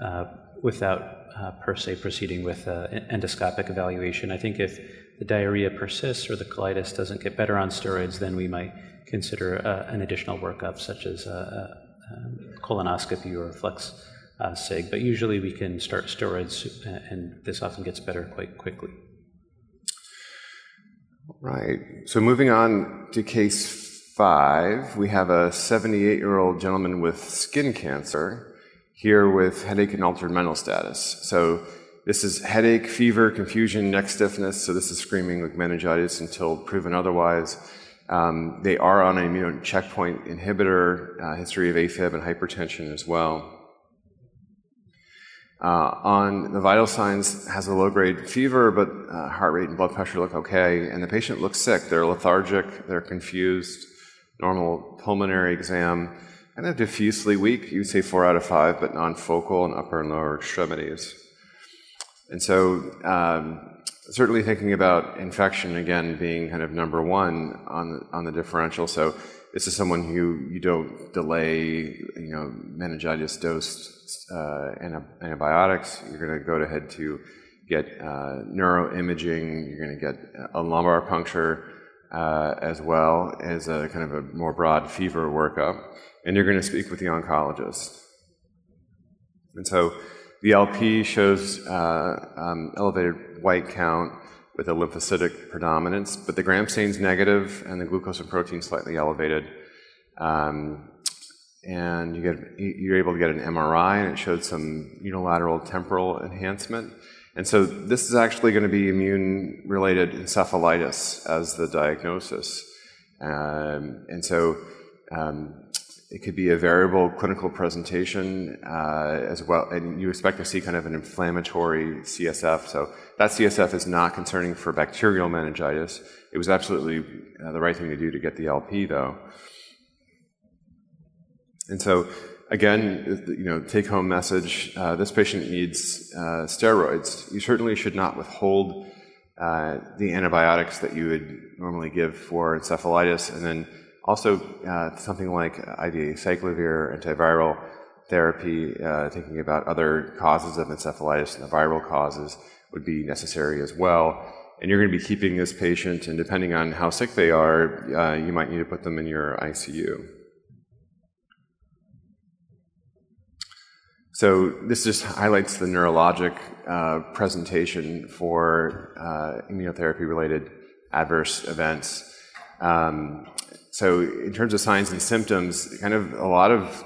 uh, without uh, per se proceeding with endoscopic evaluation. I think if the diarrhea persists or the colitis doesn't get better on steroids, then we might consider uh, an additional workup such as a, a colonoscopy or a flex uh, SIG, but usually we can start steroids, uh, and this often gets better quite quickly. Right. So moving on to case five, we have a 78 year old gentleman with skin cancer here with headache and altered mental status. So this is headache, fever, confusion, neck stiffness. So this is screaming with meningitis until proven otherwise. Um, they are on an immune checkpoint inhibitor, uh, history of AFib and hypertension as well. Uh, on the vital signs, has a low grade fever, but uh, heart rate and blood pressure look okay, and the patient looks sick. They're lethargic, they're confused, normal pulmonary exam, kind of diffusely weak. You would say four out of five, but non focal and upper and lower extremities. And so, um, certainly thinking about infection again being kind of number one on the, on the differential. So, this is someone who you don't delay, you know, meningitis dosed uh, antibiotics. You're going to go ahead to get uh, neuroimaging. You're going to get a lumbar puncture uh, as well as a kind of a more broad fever workup, and you're going to speak with the oncologist. And so the LP shows uh, um, elevated white count with a lymphocytic predominance, but the gram stain's negative and the glucose and protein slightly elevated. Um, and you get, you're able to get an MRI, and it showed some unilateral temporal enhancement. And so this is actually going to be immune-related encephalitis as the diagnosis. Um, and so um, it could be a variable clinical presentation uh, as well, and you expect to see kind of an inflammatory CSF. So that CSF is not concerning for bacterial meningitis. It was absolutely uh, the right thing to do to get the LP, though. And so, again, you know, take-home message: uh, this patient needs uh, steroids. You certainly should not withhold uh, the antibiotics that you would normally give for encephalitis, and then also uh, something like IV acyclovir, antiviral therapy. Uh, thinking about other causes of encephalitis and the viral causes would be necessary as well. And you're going to be keeping this patient, and depending on how sick they are, uh, you might need to put them in your ICU. So this just highlights the neurologic uh, presentation for uh, immunotherapy-related adverse events. Um, so in terms of signs and symptoms, kind of a lot of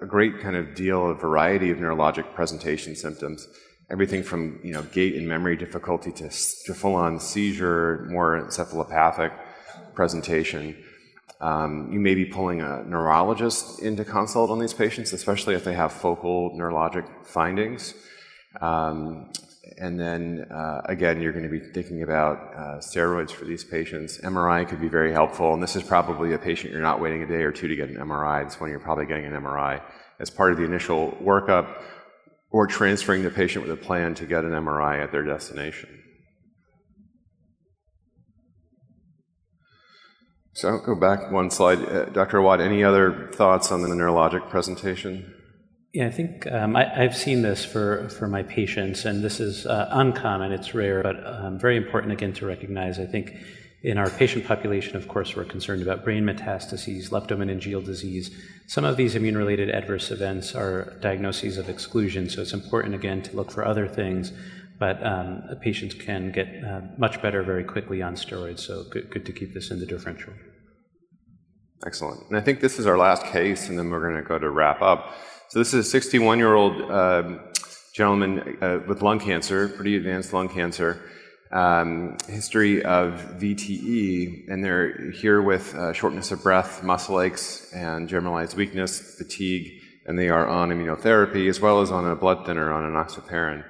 a great kind of deal of variety of neurologic presentation symptoms. Everything from you know gait and memory difficulty to, to full-on seizure, more encephalopathic presentation. Um, you may be pulling a neurologist into consult on these patients, especially if they have focal neurologic findings. Um, and then uh, again, you're going to be thinking about uh, steroids for these patients. MRI could be very helpful, and this is probably a patient you're not waiting a day or two to get an MRI. It's when you're probably getting an MRI as part of the initial workup or transferring the patient with a plan to get an MRI at their destination. So I'll go back one slide. Uh, Dr. Awad, any other thoughts on the neurologic presentation? Yeah, I think um, I, have seen this for, for my patients, and this is uh, uncommon, it's rare, but um, very important again to recognize. I think in our patient population, of course, we're concerned about brain metastases, leptomeningeal disease. Some of these immune related adverse events are diagnoses of exclusion, so it's important again to look for other things. But um, patients can get uh, much better very quickly on steroids, so good, good to keep this in the differential. Excellent. And I think this is our last case, and then we're going to go to wrap up. So this is a 61 year old um, gentleman uh, with lung cancer, pretty advanced lung cancer. Um, history of VTE, and they're here with uh, shortness of breath, muscle aches, and generalized weakness, fatigue, and they are on immunotherapy as well as on a blood thinner on enoxaparin.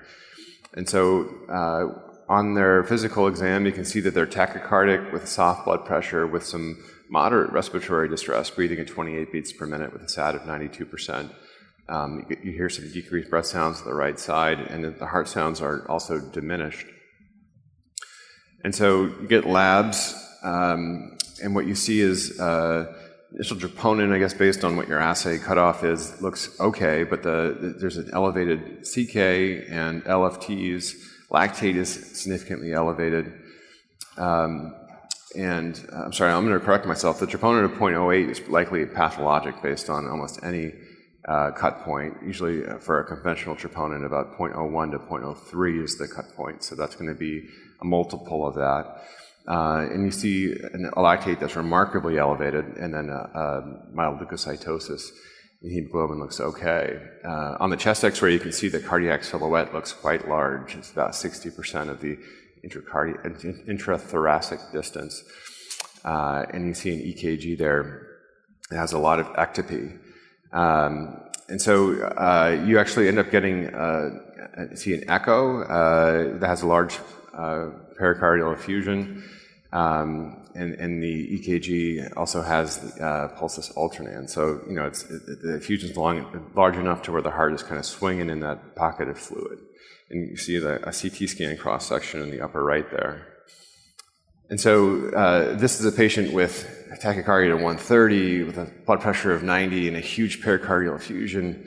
And so uh, on their physical exam, you can see that they're tachycardic with soft blood pressure with some moderate respiratory distress, breathing at 28 beats per minute with a SAT of 92%. Um, you, hear some decreased breath sounds to the right side, and the heart sounds are also diminished. And so you get labs, um, and what you see is uh, initial troponin, I guess, based on what your assay cutoff is, looks okay, but the, the, there's an elevated CK and LFTs. Lactate is significantly elevated. Um, and I'm sorry, I'm going to correct myself. The troponin of 0.08 is likely pathologic based on almost any uh, cut point. Usually, uh, for a conventional troponin, about 0.01 to 0.03 is the cut point. So that's going to be a multiple of that. Uh, and you see an, a lactate that's remarkably elevated, and then a, mild leukocytosis. The hemoglobin looks okay. Uh, on the chest X-ray, you can see the cardiac silhouette looks quite large. It's about 60% of the intrathoracic distance, uh, and you see an EKG there. It has a lot of ectopy. Um, and so you actually end up getting see an echo that has a large pericardial effusion. Um, and, and, the EKG also has uh, pulsus alternans. So, you know, it's, it, the effusion is large enough to where the heart is kind of swinging in that pocket of fluid. And you see the, a CT scan cross section in the upper right there. And so uh, this is a patient with tachycardia at 130, with a blood pressure of 90, and a huge pericardial effusion.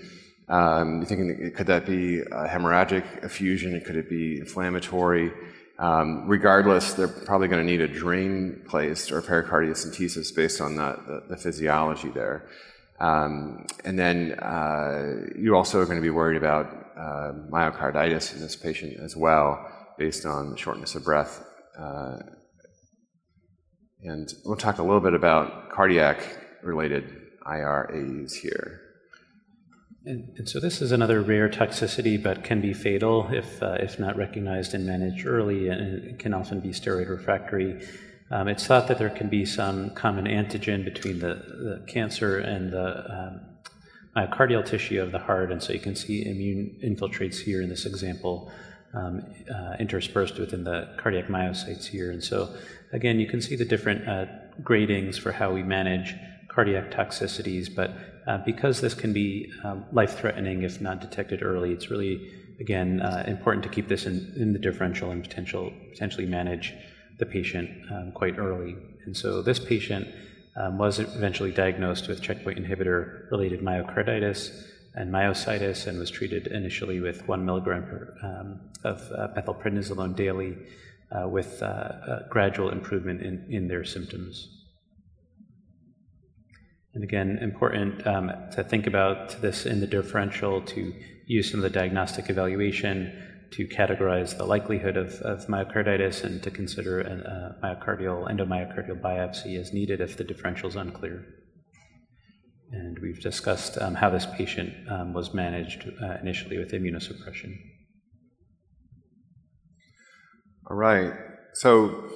Um, you're thinking, could that be hemorrhagic effusion? Could it be inflammatory? Um, regardless, they're probably going to need a drain placed or pericardiocentesis based on the, the, the physiology there. Um, and then uh, you also are going to be worried about uh, myocarditis in this patient as well, based on shortness of breath. Uh, and we'll talk a little bit about cardiac related IRAs here. And, and, so this is another rare toxicity, but can be fatal if, uh, if not recognized and managed early, and it can often be steroid refractory. Um, it's thought that there can be some common antigen between the, the cancer and the um, myocardial tissue of the heart, and so you can see immune infiltrates here in this example, um, uh, interspersed within the cardiac myocytes here. And so, again, you can see the different uh, gradings for how we manage cardiac toxicities, but uh, because this can be um, life threatening if not detected early, it's really, again, uh, important to keep this in, in, the differential and potential, potentially manage the patient um, quite early. And so this patient um, was eventually diagnosed with checkpoint inhibitor related myocarditis and myositis and was treated initially with one milligram per, um, of uh, methylprednisolone daily uh, with uh, gradual improvement in, in their symptoms. And again, important um, to think about this in the differential to use some of the diagnostic evaluation to categorize the likelihood of, of myocarditis and to consider a uh, myocardial endomyocardial biopsy as needed if the differential is unclear. And we've discussed um, how this patient um, was managed uh, initially with immunosuppression. All right. So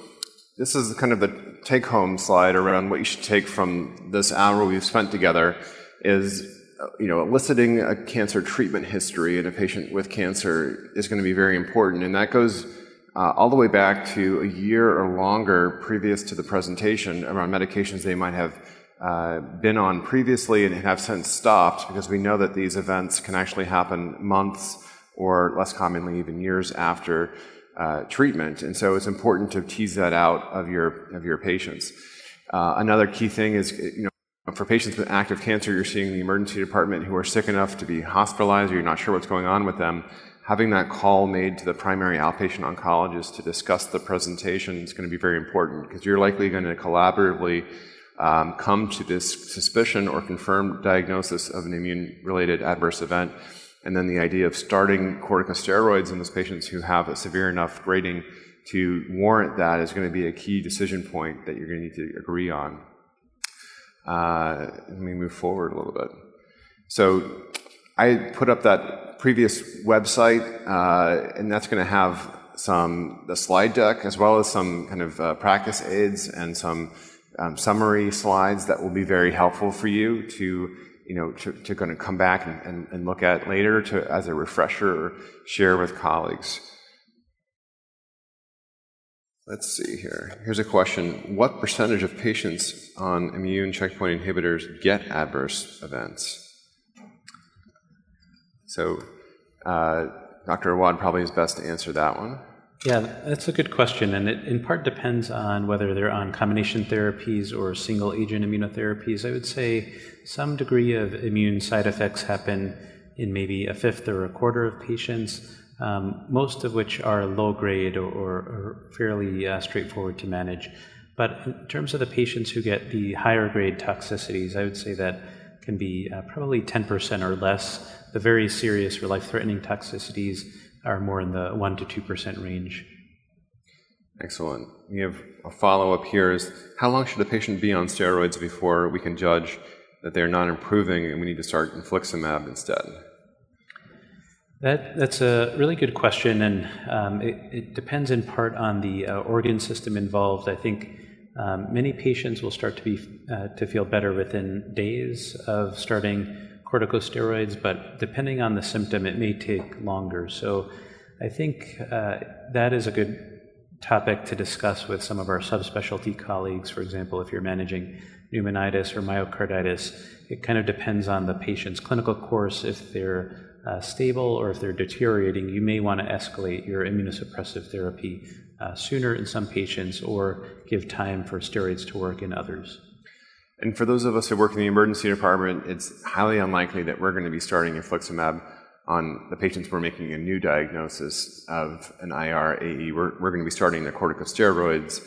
this is kind of the take home slide around what you should take from this hour we've spent together is you know eliciting a cancer treatment history in a patient with cancer is going to be very important. And that goes uh, all the way back to a year or longer previous to the presentation around medications they might have uh, been on previously and have since stopped because we know that these events can actually happen months or less commonly even years after uh, treatment. And so it's important to tease that out of your, of your patients. Uh, another key thing is, you know, for patients with active cancer, you're seeing the emergency department who are sick enough to be hospitalized or you're not sure what's going on with them. Having that call made to the primary outpatient oncologist to discuss the presentation is going to be very important because you're likely going to collaboratively um, come to this suspicion or confirmed diagnosis of an immune related adverse event and then the idea of starting corticosteroids in those patients who have a severe enough grading to warrant that is going to be a key decision point that you're going to need to agree on. Uh, let me move forward a little bit. So I put up that previous website, uh, and that's going to have some the slide deck as well as some kind of uh, practice aids and some um, summary slides that will be very helpful for you to you know, to, to kind of come back and, and, and look at later to, as a refresher or share with colleagues. Let's see here. Here's a question. What percentage of patients on immune checkpoint inhibitors get adverse events? So, uh, Dr. Awad probably is best to answer that one. Yeah, that's a good question, and it in part depends on whether they're on combination therapies or single agent immunotherapies. I would say some degree of immune side effects happen in maybe a fifth or a quarter of patients, um, most of which are low grade or, or fairly uh, straightforward to manage. But in terms of the patients who get the higher grade toxicities, I would say that can be uh, probably 10% or less. The very serious or life threatening toxicities are more in the 1% to 2% range. Excellent. We have a follow up here is how long should a patient be on steroids before we can judge that they're not improving and we need to start infliximab instead? That, that's a really good question, and um, it, it, depends in part on the uh, organ system involved. I think um, many patients will start to be uh, to feel better within days of starting corticosteroids, but depending on the symptom, it may take longer. So, I think uh, that is a good topic to discuss with some of our subspecialty colleagues. For example, if you're managing pneumonitis or myocarditis, it kind of depends on the patient's clinical course. If they're uh, stable or if they're deteriorating, you may want to escalate your immunosuppressive therapy uh, sooner in some patients or give time for steroids to work in others. And for those of us who work in the emergency department, it's highly unlikely that we're going to be starting infliximab on the patients we're making a new diagnosis of an IRAE. We're, we're going to be starting the corticosteroids.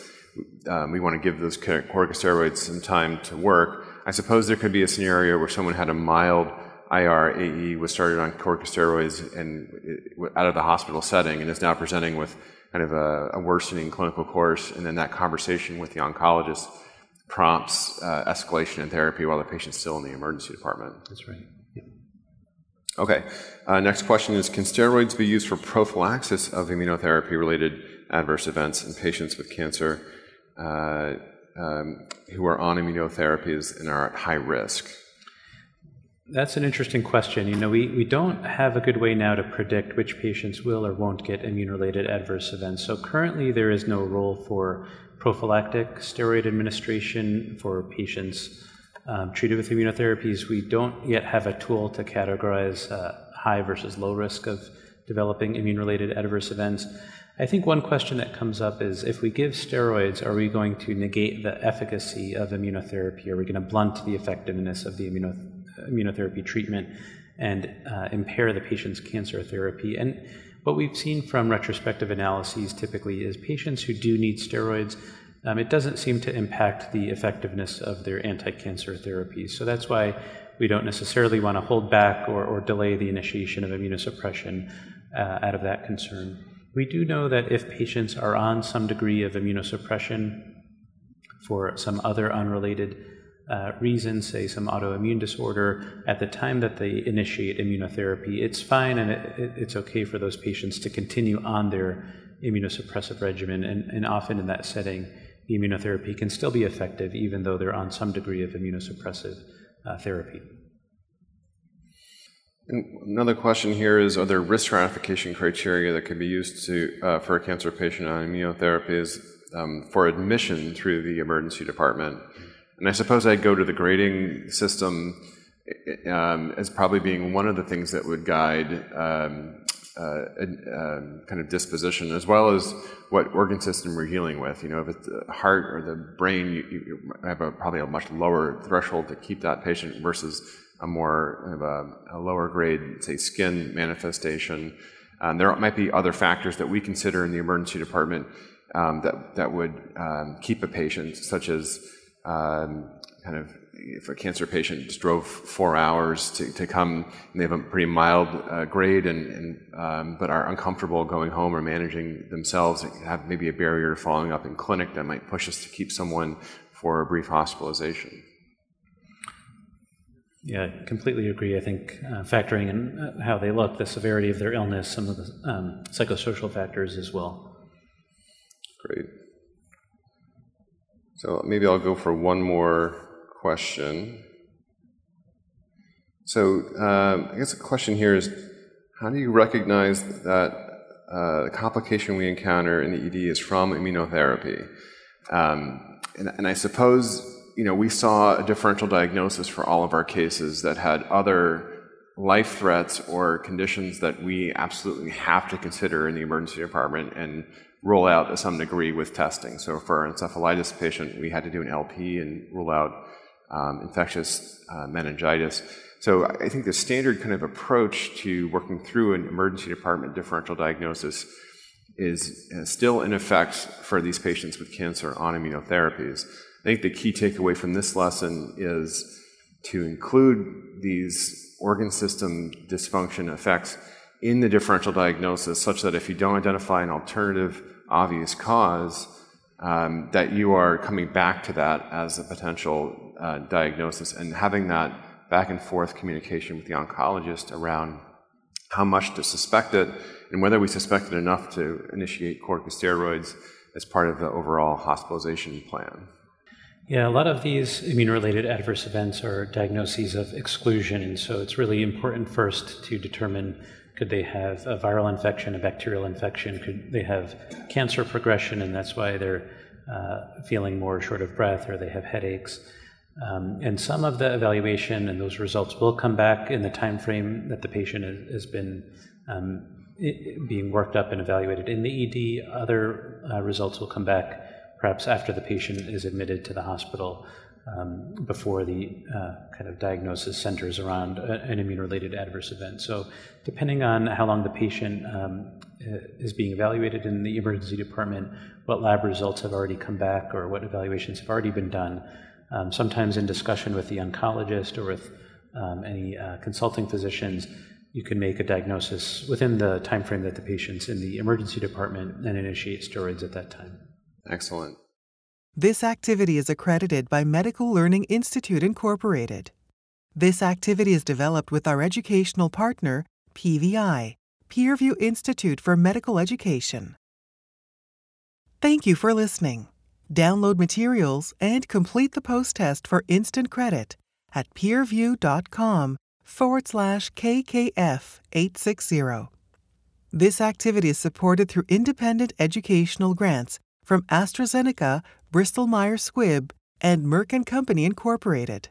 Um, we want to give those corticosteroids some time to work. I suppose there could be a scenario where someone had a mild IRAE was started on corticosteroids and out of the hospital setting and is now presenting with kind of a, a worsening clinical course, and then that conversation with the oncologist prompts uh, escalation in therapy while the patient's still in the emergency department. That's right. Yeah. Okay. Uh, next question is Can steroids be used for prophylaxis of immunotherapy related adverse events in patients with cancer uh, um, who are on immunotherapies and are at high risk? That's an interesting question. You know, we, we don't have a good way now to predict which patients will or won't get immune related adverse events. So currently, there is no role for prophylactic steroid administration for patients um, treated with immunotherapies. We don't yet have a tool to categorize uh, high versus low risk of developing immune related adverse events. I think one question that comes up is if we give steroids, are we going to negate the efficacy of immunotherapy? Are we going to blunt the effectiveness of the immunotherapy? treatment and uh, impair the patient's cancer therapy. And what we've seen from retrospective analyses typically is patients who do need steroids, um, it doesn't seem to impact the effectiveness of their anti cancer therapies. So that's why we don't necessarily want to hold back or, or delay the initiation of immunosuppression uh, out of that concern. We do know that if patients are on some degree of immunosuppression for some other unrelated uh, reason, say some autoimmune disorder, at the time that they initiate immunotherapy, it's fine and it, it's okay for those patients to continue on their immunosuppressive regimen. And, and often in that setting, the immunotherapy can still be effective even though they're on some degree of immunosuppressive uh, therapy. And another question here is Are there risk stratification criteria that can be used to, uh, for a cancer patient on immunotherapies um, for admission through the emergency department? And I suppose I'd go to the grading system um, as probably being one of the things that would guide um, uh, uh, kind of disposition, as well as what organ system we're dealing with. You know, if it's the heart or the brain, you, you have a, probably a much lower threshold to keep that patient versus a more kind of a, a lower grade, say, skin manifestation. Um, there might be other factors that we consider in the emergency department um, that that would um, keep a patient, such as um, kind of if a cancer patient just drove four hours to, to come and they have a pretty mild uh, grade and, and um, but are uncomfortable going home or managing themselves have maybe a barrier to following up in clinic that might push us to keep someone for a brief hospitalization yeah, I completely agree. I think uh, factoring in uh, how they look, the severity of their illness, some of the um, psychosocial factors as well. Great. So maybe I'll go for one more question. So um, I guess the question here is how do you recognize that uh, the complication we encounter in the ED is from immunotherapy? Um, and, and I suppose you know we saw a differential diagnosis for all of our cases that had other life threats or conditions that we absolutely have to consider in the emergency department and rule out to some degree with testing. So for an encephalitis patient, we had to do an LP and rule out um, infectious uh, meningitis. So I think the standard kind of approach to working through an emergency department differential diagnosis is uh, still in effect for these patients with cancer on immunotherapies. I think the key takeaway from this lesson is to include these organ system dysfunction effects in the differential diagnosis such that if you don't identify an alternative obvious cause, um, that you are coming back to that as a potential uh, diagnosis and having that back and forth communication with the oncologist around how much to suspect it and whether we suspect it enough to initiate corticosteroids as part of the overall hospitalization plan. Yeah, a lot of these immune related adverse events are diagnoses of exclusion, and so it's really important first to determine could they have a viral infection, a bacterial infection, could they have cancer progression, and that's why they're uh, feeling more short of breath or they have headaches. Um, and some of the evaluation and those results will come back in the time frame that the patient has, has been um, being worked up and evaluated in the ED. Other uh, results will come back perhaps after the patient is admitted to the hospital um, before the uh, kind of diagnosis centers around an immune related adverse event. So, depending on how long the patient um, is being evaluated in the emergency department, what lab results have already come back, or what evaluations have already been done, um, sometimes in discussion with the oncologist or with um, any uh, consulting physicians, you can make a diagnosis within the time frame that the patient's in the emergency department and initiate steroids at that time. Excellent. This activity is accredited by Medical Learning Institute Incorporated. This activity is developed with our educational partner, PVI, Peerview Institute for Medical Education. Thank you for listening. Download materials and complete the post test for instant credit at peerview.com forward slash KKF 860. This activity is supported through independent educational grants from AstraZeneca, Bristol Myers Squibb, and Merck and Company Incorporated.